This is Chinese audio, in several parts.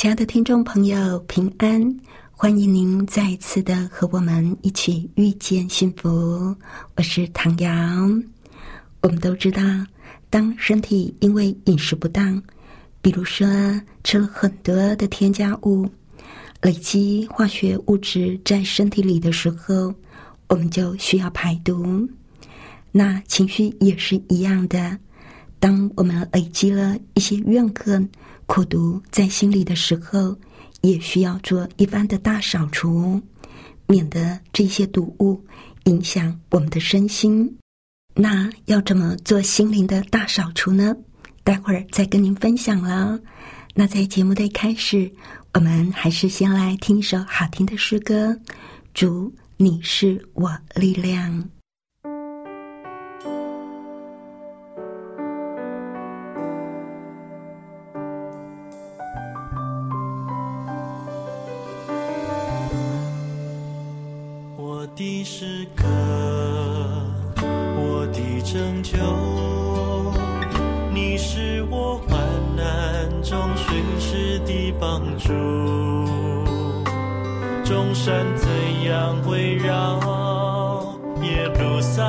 亲爱的听众朋友，平安！欢迎您再次的和我们一起遇见幸福。我是唐瑶。我们都知道，当身体因为饮食不当，比如说，吃了很多的添加物，累积化学物质在身体里的时候，我们就需要排毒。那情绪也是一样的，当我们累积了一些怨恨、苦毒在心里的时候，也需要做一番的大扫除，免得这些毒物影响我们的身心。那要怎么做心灵的大扫除呢？待会儿再跟您分享了。那在节目的开始，我们还是先来听一首好听的诗歌。主，你是我力量。中随时的帮助，众山怎样围绕耶路撒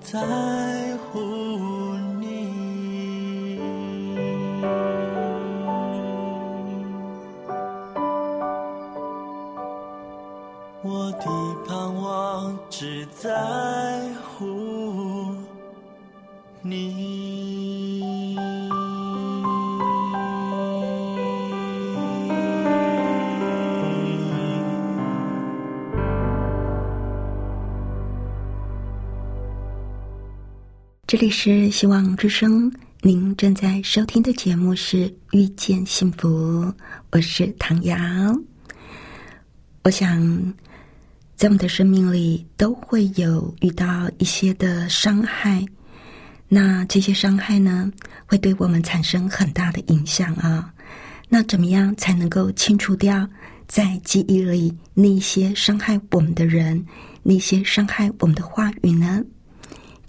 在乎。这里是希望之声，您正在收听的节目是《遇见幸福》，我是唐瑶。我想，在我们的生命里都会有遇到一些的伤害，那这些伤害呢，会对我们产生很大的影响啊。那怎么样才能够清除掉在记忆里那些伤害我们的人、那些伤害我们的话语呢？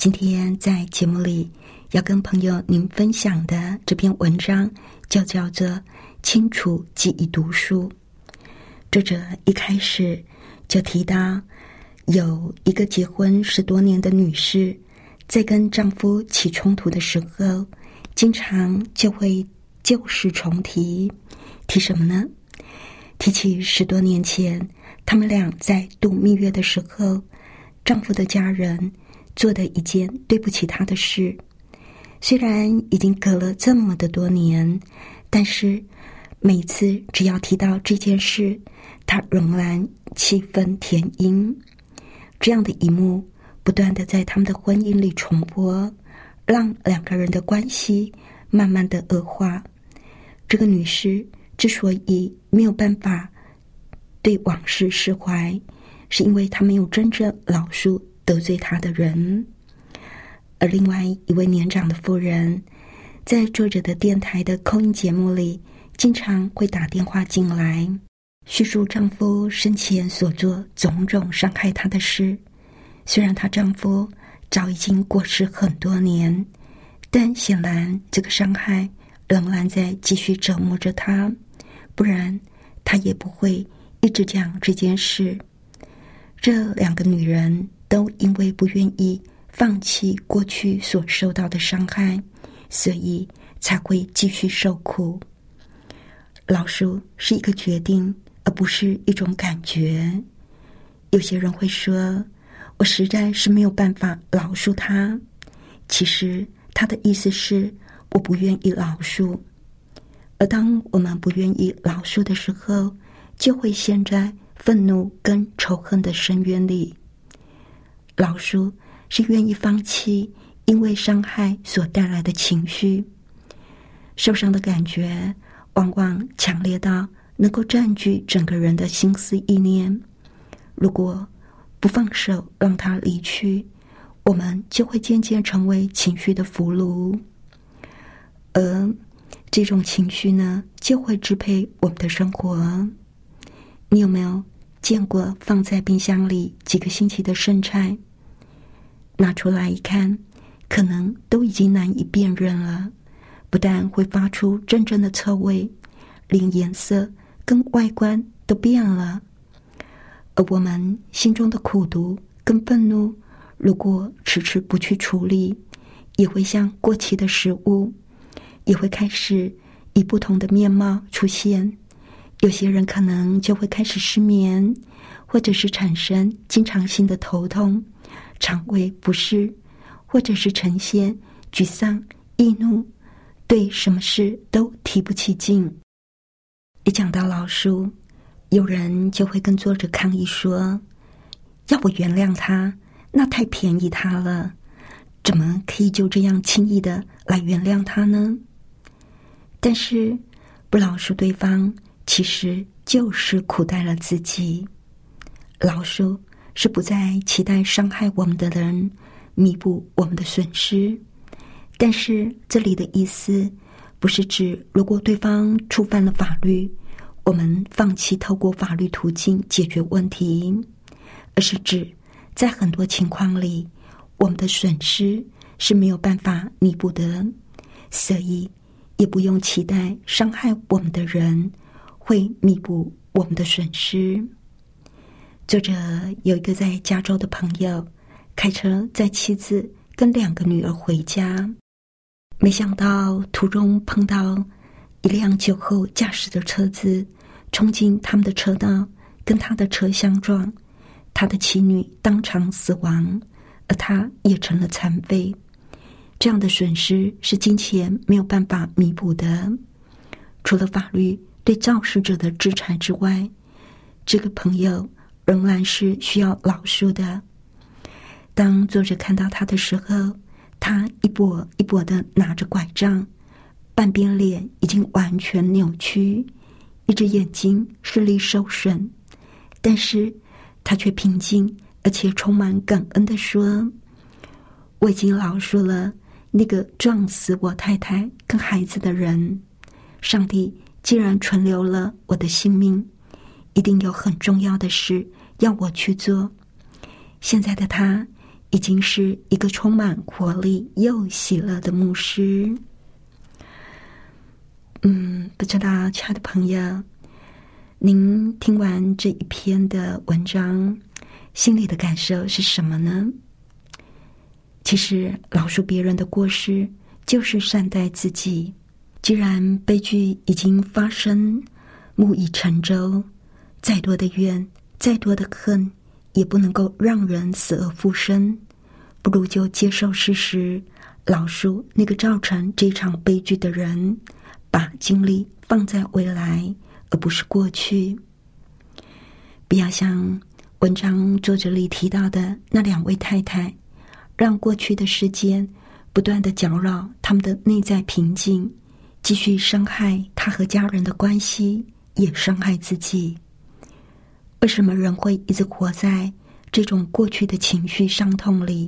今天在节目里要跟朋友您分享的这篇文章，就叫做《清楚记忆读书》。作者一开始就提到，有一个结婚十多年的女士，在跟丈夫起冲突的时候，经常就会旧事重提。提什么呢？提起十多年前他们俩在度蜜月的时候，丈夫的家人。做的一件对不起他的事，虽然已经隔了这么的多年，但是每次只要提到这件事，他仍然气愤填膺。这样的一幕不断的在他们的婚姻里重播，让两个人的关系慢慢的恶化。这个女士之所以没有办法对往事释怀，是因为她没有真正饶恕。得罪他的人，而另外一位年长的妇人，在作者的电台的扣音节目里，经常会打电话进来，叙述丈夫生前所做种种伤害她的事。虽然她丈夫早已经过世很多年，但显然这个伤害仍然在继续折磨着她，不然她也不会一直讲这件事。这两个女人。都因为不愿意放弃过去所受到的伤害，所以才会继续受苦。老恕是一个决定，而不是一种感觉。有些人会说：“我实在是没有办法饶恕他。”其实他的意思是我不愿意饶恕。而当我们不愿意饶恕的时候，就会陷在愤怒跟仇恨的深渊里。老叔是愿意放弃因为伤害所带来的情绪，受伤的感觉往往强烈到能够占据整个人的心思意念。如果不放手让他离去，我们就会渐渐成为情绪的俘虏，而这种情绪呢，就会支配我们的生活。你有没有见过放在冰箱里几个星期的剩菜？拿出来一看，可能都已经难以辨认了。不但会发出阵阵的臭味，连颜色跟外观都变了。而我们心中的苦毒跟愤怒，如果迟迟不去处理，也会像过期的食物，也会开始以不同的面貌出现。有些人可能就会开始失眠，或者是产生经常性的头痛。肠胃不适，或者是呈现沮丧、易怒，对什么事都提不起劲。一讲到老叔，有人就会跟作者抗议说：“要我原谅他，那太便宜他了，怎么可以就这样轻易的来原谅他呢？”但是不饶恕对方，其实就是苦待了自己。老叔。是不再期待伤害我们的人弥补我们的损失，但是这里的意思不是指如果对方触犯了法律，我们放弃透过法律途径解决问题，而是指在很多情况里，我们的损失是没有办法弥补的，所以也不用期待伤害我们的人会弥补我们的损失。作者有一个在加州的朋友，开车载妻子跟两个女儿回家，没想到途中碰到一辆酒后驾驶的车子，冲进他们的车道，跟他的车相撞，他的妻女当场死亡，而他也成了残废。这样的损失是金钱没有办法弥补的。除了法律对肇事者的制裁之外，这个朋友仍然是需要饶恕的。当作者看到他的时候，他一跛一跛的拿着拐杖，半边脸已经完全扭曲，一只眼睛视力受损，但是他却平静而且充满感恩的说：“我已经饶恕了。”那个撞死我太太跟孩子的人，上帝既然存留了我的性命，一定有很重要的事要我去做。现在的他已经是一个充满活力又喜乐的牧师。嗯，不知道亲爱的朋友，您听完这一篇的文章，心里的感受是什么呢？其实，饶恕别人的过失，就是善待自己。既然悲剧已经发生，木已成舟，再多的怨，再多的恨，也不能够让人死而复生。不如就接受事实，老恕那个造成这场悲剧的人，把精力放在未来，而不是过去。不要像文章作者里提到的那两位太太。让过去的时间不断的搅扰他们的内在平静，继续伤害他和家人的关系，也伤害自己。为什么人会一直活在这种过去的情绪伤痛里，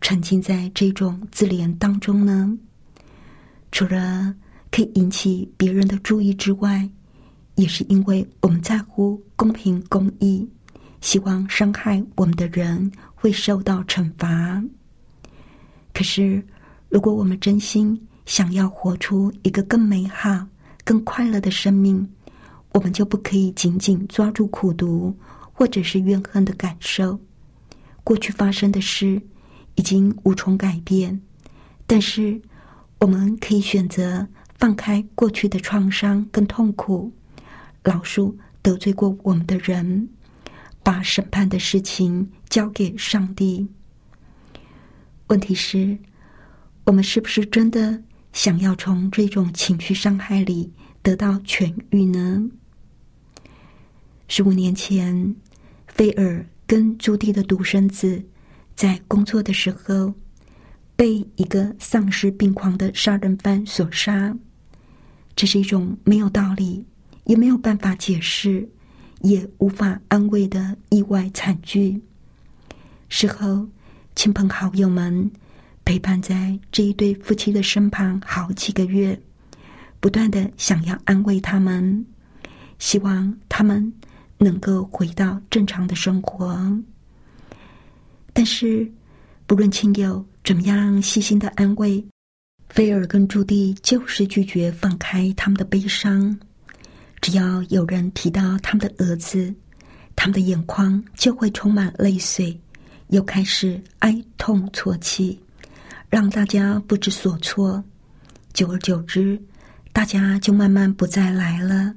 沉浸在这种自怜当中呢？除了可以引起别人的注意之外，也是因为我们在乎公平公义，希望伤害我们的人会受到惩罚。可是，如果我们真心想要活出一个更美好、更快乐的生命，我们就不可以紧紧抓住苦读或者是怨恨的感受。过去发生的事已经无从改变，但是我们可以选择放开过去的创伤跟痛苦，饶恕得罪过我们的人，把审判的事情交给上帝。问题是，我们是不是真的想要从这种情绪伤害里得到痊愈呢？十五年前，菲尔跟朱棣的独生子在工作的时候，被一个丧尸病狂的杀人犯所杀。这是一种没有道理，也没有办法解释，也无法安慰的意外惨剧。事后。亲朋好友们陪伴在这一对夫妻的身旁好几个月，不断的想要安慰他们，希望他们能够回到正常的生活。但是，不论亲友怎么样细心的安慰，菲尔跟朱棣就是拒绝放开他们的悲伤。只要有人提到他们的儿子，他们的眼眶就会充满泪水。又开始哀痛啜泣，让大家不知所措。久而久之，大家就慢慢不再来了。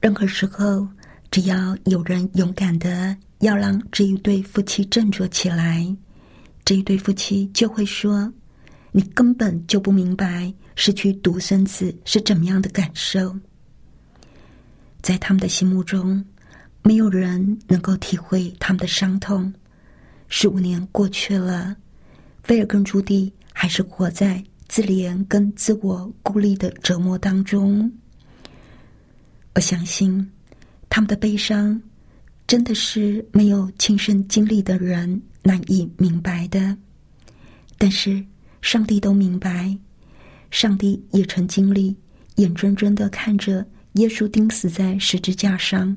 任何时候，只要有人勇敢的要让这一对夫妻振作起来，这一对夫妻就会说：“你根本就不明白失去独生子是怎么样的感受。”在他们的心目中，没有人能够体会他们的伤痛。十五年过去了，菲尔跟朱迪还是活在自怜跟自我孤立的折磨当中。我相信他们的悲伤，真的是没有亲身经历的人难以明白的。但是上帝都明白，上帝也曾经历，眼睁睁的看着耶稣钉死在十字架上。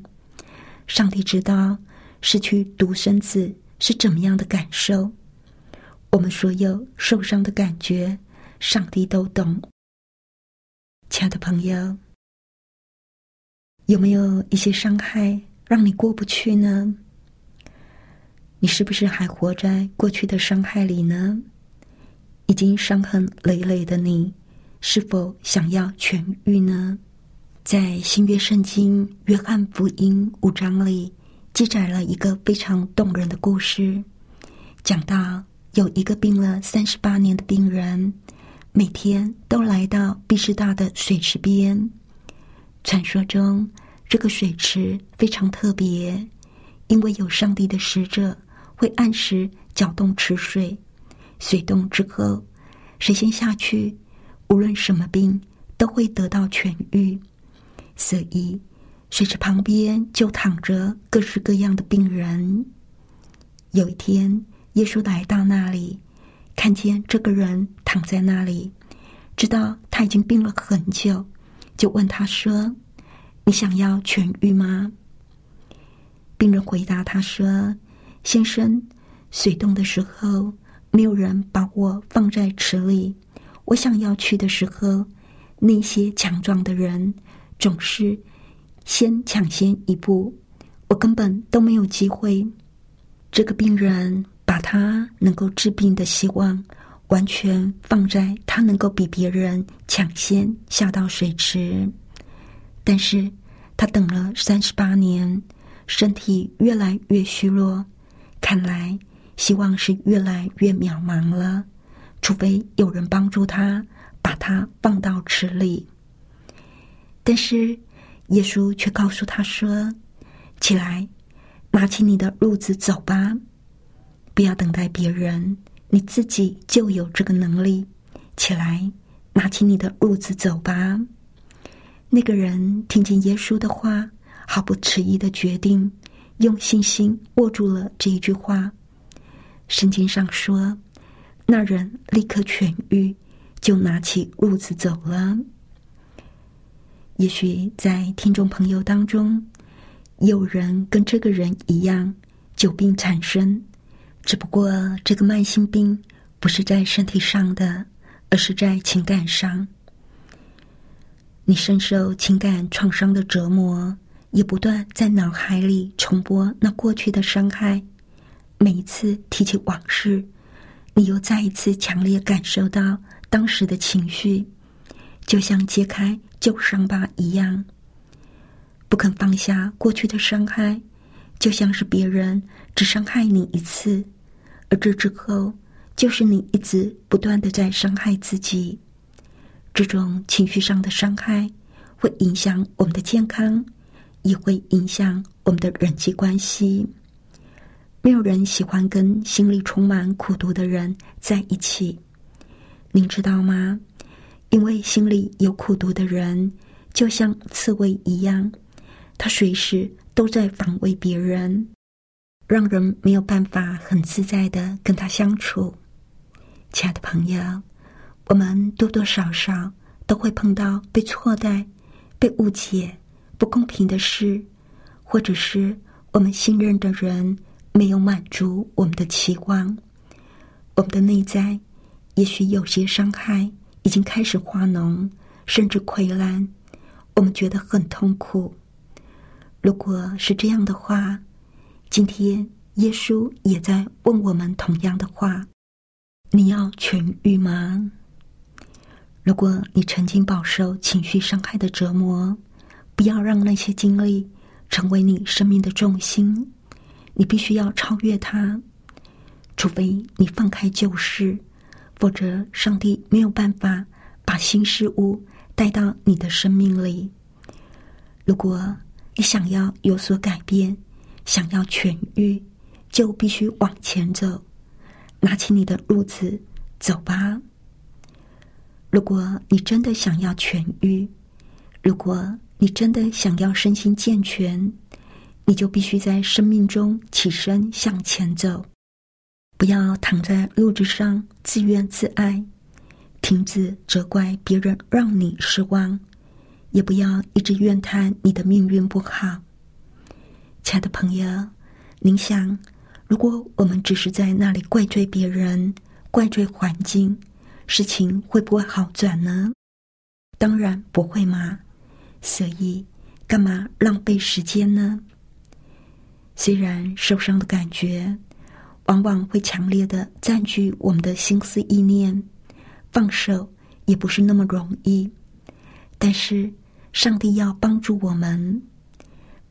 上帝知道失去独生子。是怎么样的感受？我们所有受伤的感觉，上帝都懂。亲爱的朋友，有没有一些伤害让你过不去呢？你是不是还活在过去的伤害里呢？已经伤痕累累的你，是否想要痊愈呢？在新约圣经约翰福音五章里，记载了一个非常动人的故事，讲到有一个病了三十八年的病人，每天都来到毕士大的水池边。传说中，这个水池非常特别，因为有上帝的使者会按时搅动池水。水动之后，谁先下去，无论什么病都会得到痊愈。所以，水池旁边就躺着各式各样的病人。有一天，耶稣来到那里，看见这个人躺在那里，知道他已经病了很久，就问他说：“你想要痊愈吗？”病人回答他说：“先生，水动的时候。”没有人把我放在池里。我想要去的时候，那些强壮的人总是先抢先一步，我根本都没有机会。这个病人把他能够治病的希望完全放在他能够比别人抢先下到水池，但是他等了三十八年，身体越来越虚弱，看来。希望是越来越渺茫了，除非有人帮助他，把他放到池里。但是耶稣却告诉他说：“起来，拿起你的褥子走吧，不要等待别人，你自己就有这个能力。起来，拿起你的褥子走吧。”那个人听见耶稣的话，毫不迟疑的决定，用信心握住了这一句话。圣经上说，那人立刻痊愈，就拿起褥子走了。也许在听众朋友当中，有人跟这个人一样久病缠身，只不过这个慢性病不是在身体上的，而是在情感上。你深受情感创伤的折磨，也不断在脑海里重播那过去的伤害。每一次提起往事，你又再一次强烈感受到当时的情绪，就像揭开旧伤疤一样，不肯放下过去的伤害，就像是别人只伤害你一次，而这之后就是你一直不断的在伤害自己。这种情绪上的伤害会影响我们的健康，也会影响我们的人际关系。没有人喜欢跟心里充满苦毒的人在一起，您知道吗？因为心里有苦毒的人，就像刺猬一样，他随时都在防卫别人，让人没有办法很自在的跟他相处。亲爱的朋友，我们多多少少都会碰到被错待、被误解、不公平的事，或者是我们信任的人。没有满足我们的期望，我们的内在也许有些伤害已经开始化脓，甚至溃烂，我们觉得很痛苦。如果是这样的话，今天耶稣也在问我们同样的话：你要痊愈吗？如果你曾经饱受情绪伤害的折磨，不要让那些经历成为你生命的重心。你必须要超越它，除非你放开旧事，否则上帝没有办法把新事物带到你的生命里。如果你想要有所改变，想要痊愈，就必须往前走，拿起你的褥子走吧。如果你真的想要痊愈，如果你真的想要身心健全。你就必须在生命中起身向前走，不要躺在褥子上自怨自艾，停止责怪别人让你失望，也不要一直怨叹你的命运不好。亲爱的朋友，您想，如果我们只是在那里怪罪别人、怪罪环境，事情会不会好转呢？当然不会嘛。所以，干嘛浪费时间呢？虽然受伤的感觉往往会强烈的占据我们的心思意念，放手也不是那么容易。但是，上帝要帮助我们。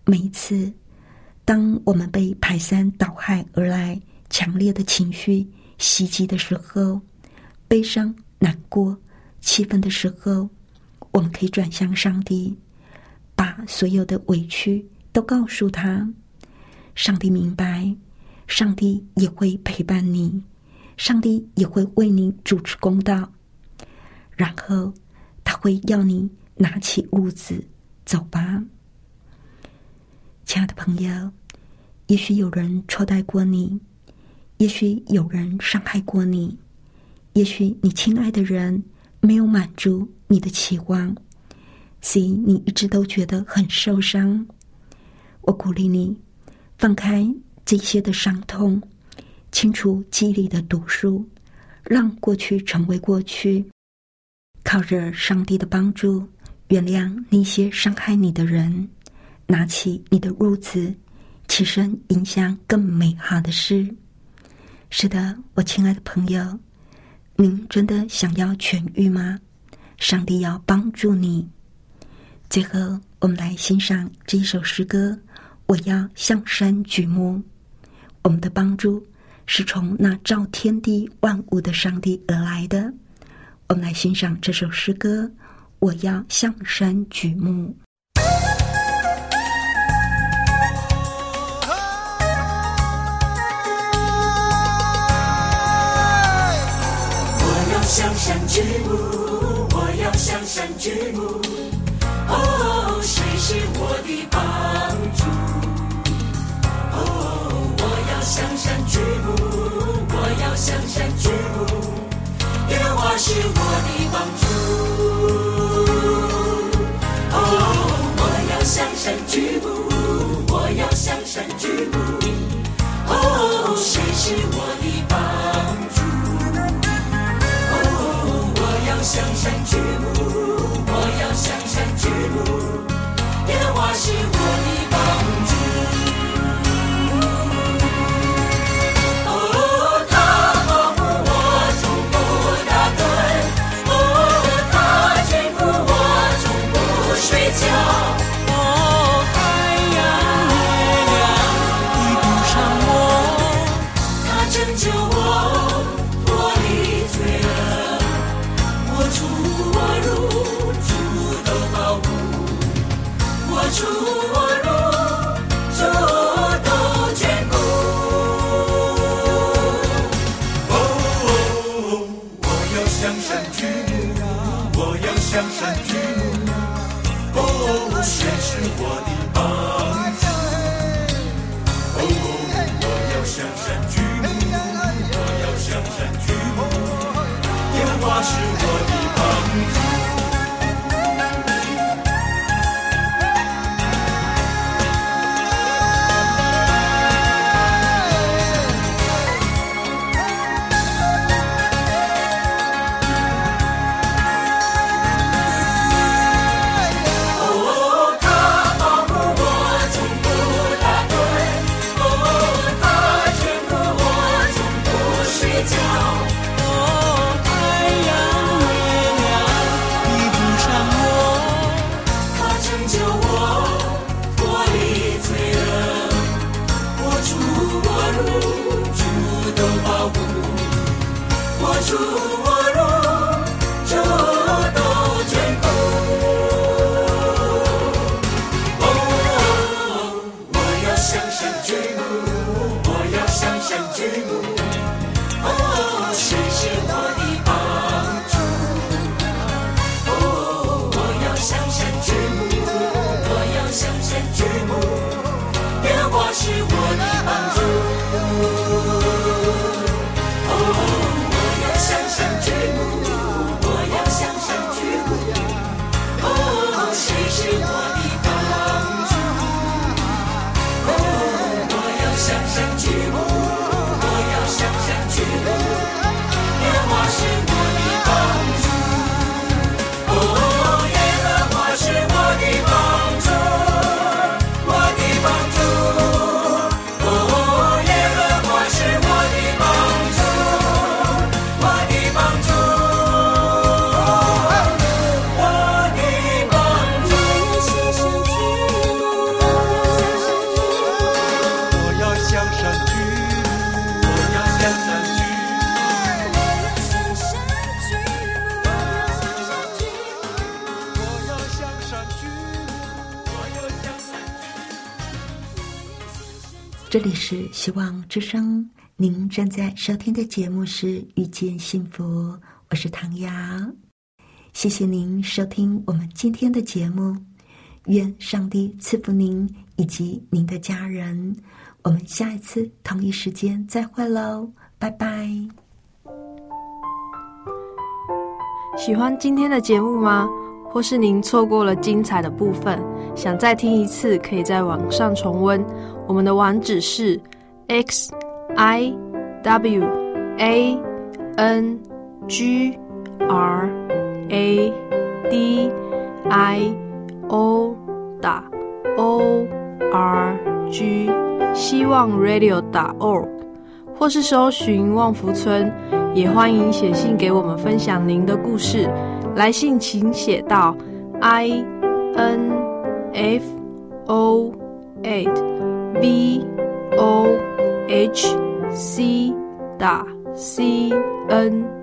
每一次，当我们被排山倒海而来强烈的情绪袭击的时候，悲伤、难过、气愤的时候，我们可以转向上帝，把所有的委屈都告诉他。上帝明白，上帝也会陪伴你，上帝也会为你主持公道。然后，他会要你拿起屋子走吧。亲爱的朋友，也许有人错待过你，也许有人伤害过你，也许你亲爱的人没有满足你的期望，所以你一直都觉得很受伤。我鼓励你放开这些的伤痛，清除记忆里的毒素，让过去成为过去，靠着上帝的帮助，原谅那些伤害你的人。拿起你的褥子，起身迎向更美好的事。是的，我亲爱的朋友，您真的想要痊愈吗？上帝要帮助你。最后，我们来欣赏这一首诗歌：我要向山举目。我们的帮助是从那照天地万物的上帝而来的。我们来欣赏这首诗歌：我要向山举目。山举目。哦，谁是我的帮助？哦，我要向山举目，我要向山举目。莲花是我的帮希望之声，您正在收听的节目是《遇见幸福》，我是唐瑶。谢谢您收听我们今天的节目，愿上帝赐福您以及您的家人。我们下一次同一时间再会喽，拜拜。喜欢今天的节目吗？或是您错过了精彩的部分，想再听一次，可以在网上重温。我们的网址是 x i w a n g r a d i o 打 o r g 希望 radio 打 org，或是搜寻旺福村，也欢迎写信给我们分享您的故事。来信请写到 i n f o eight v o h c 打 c n。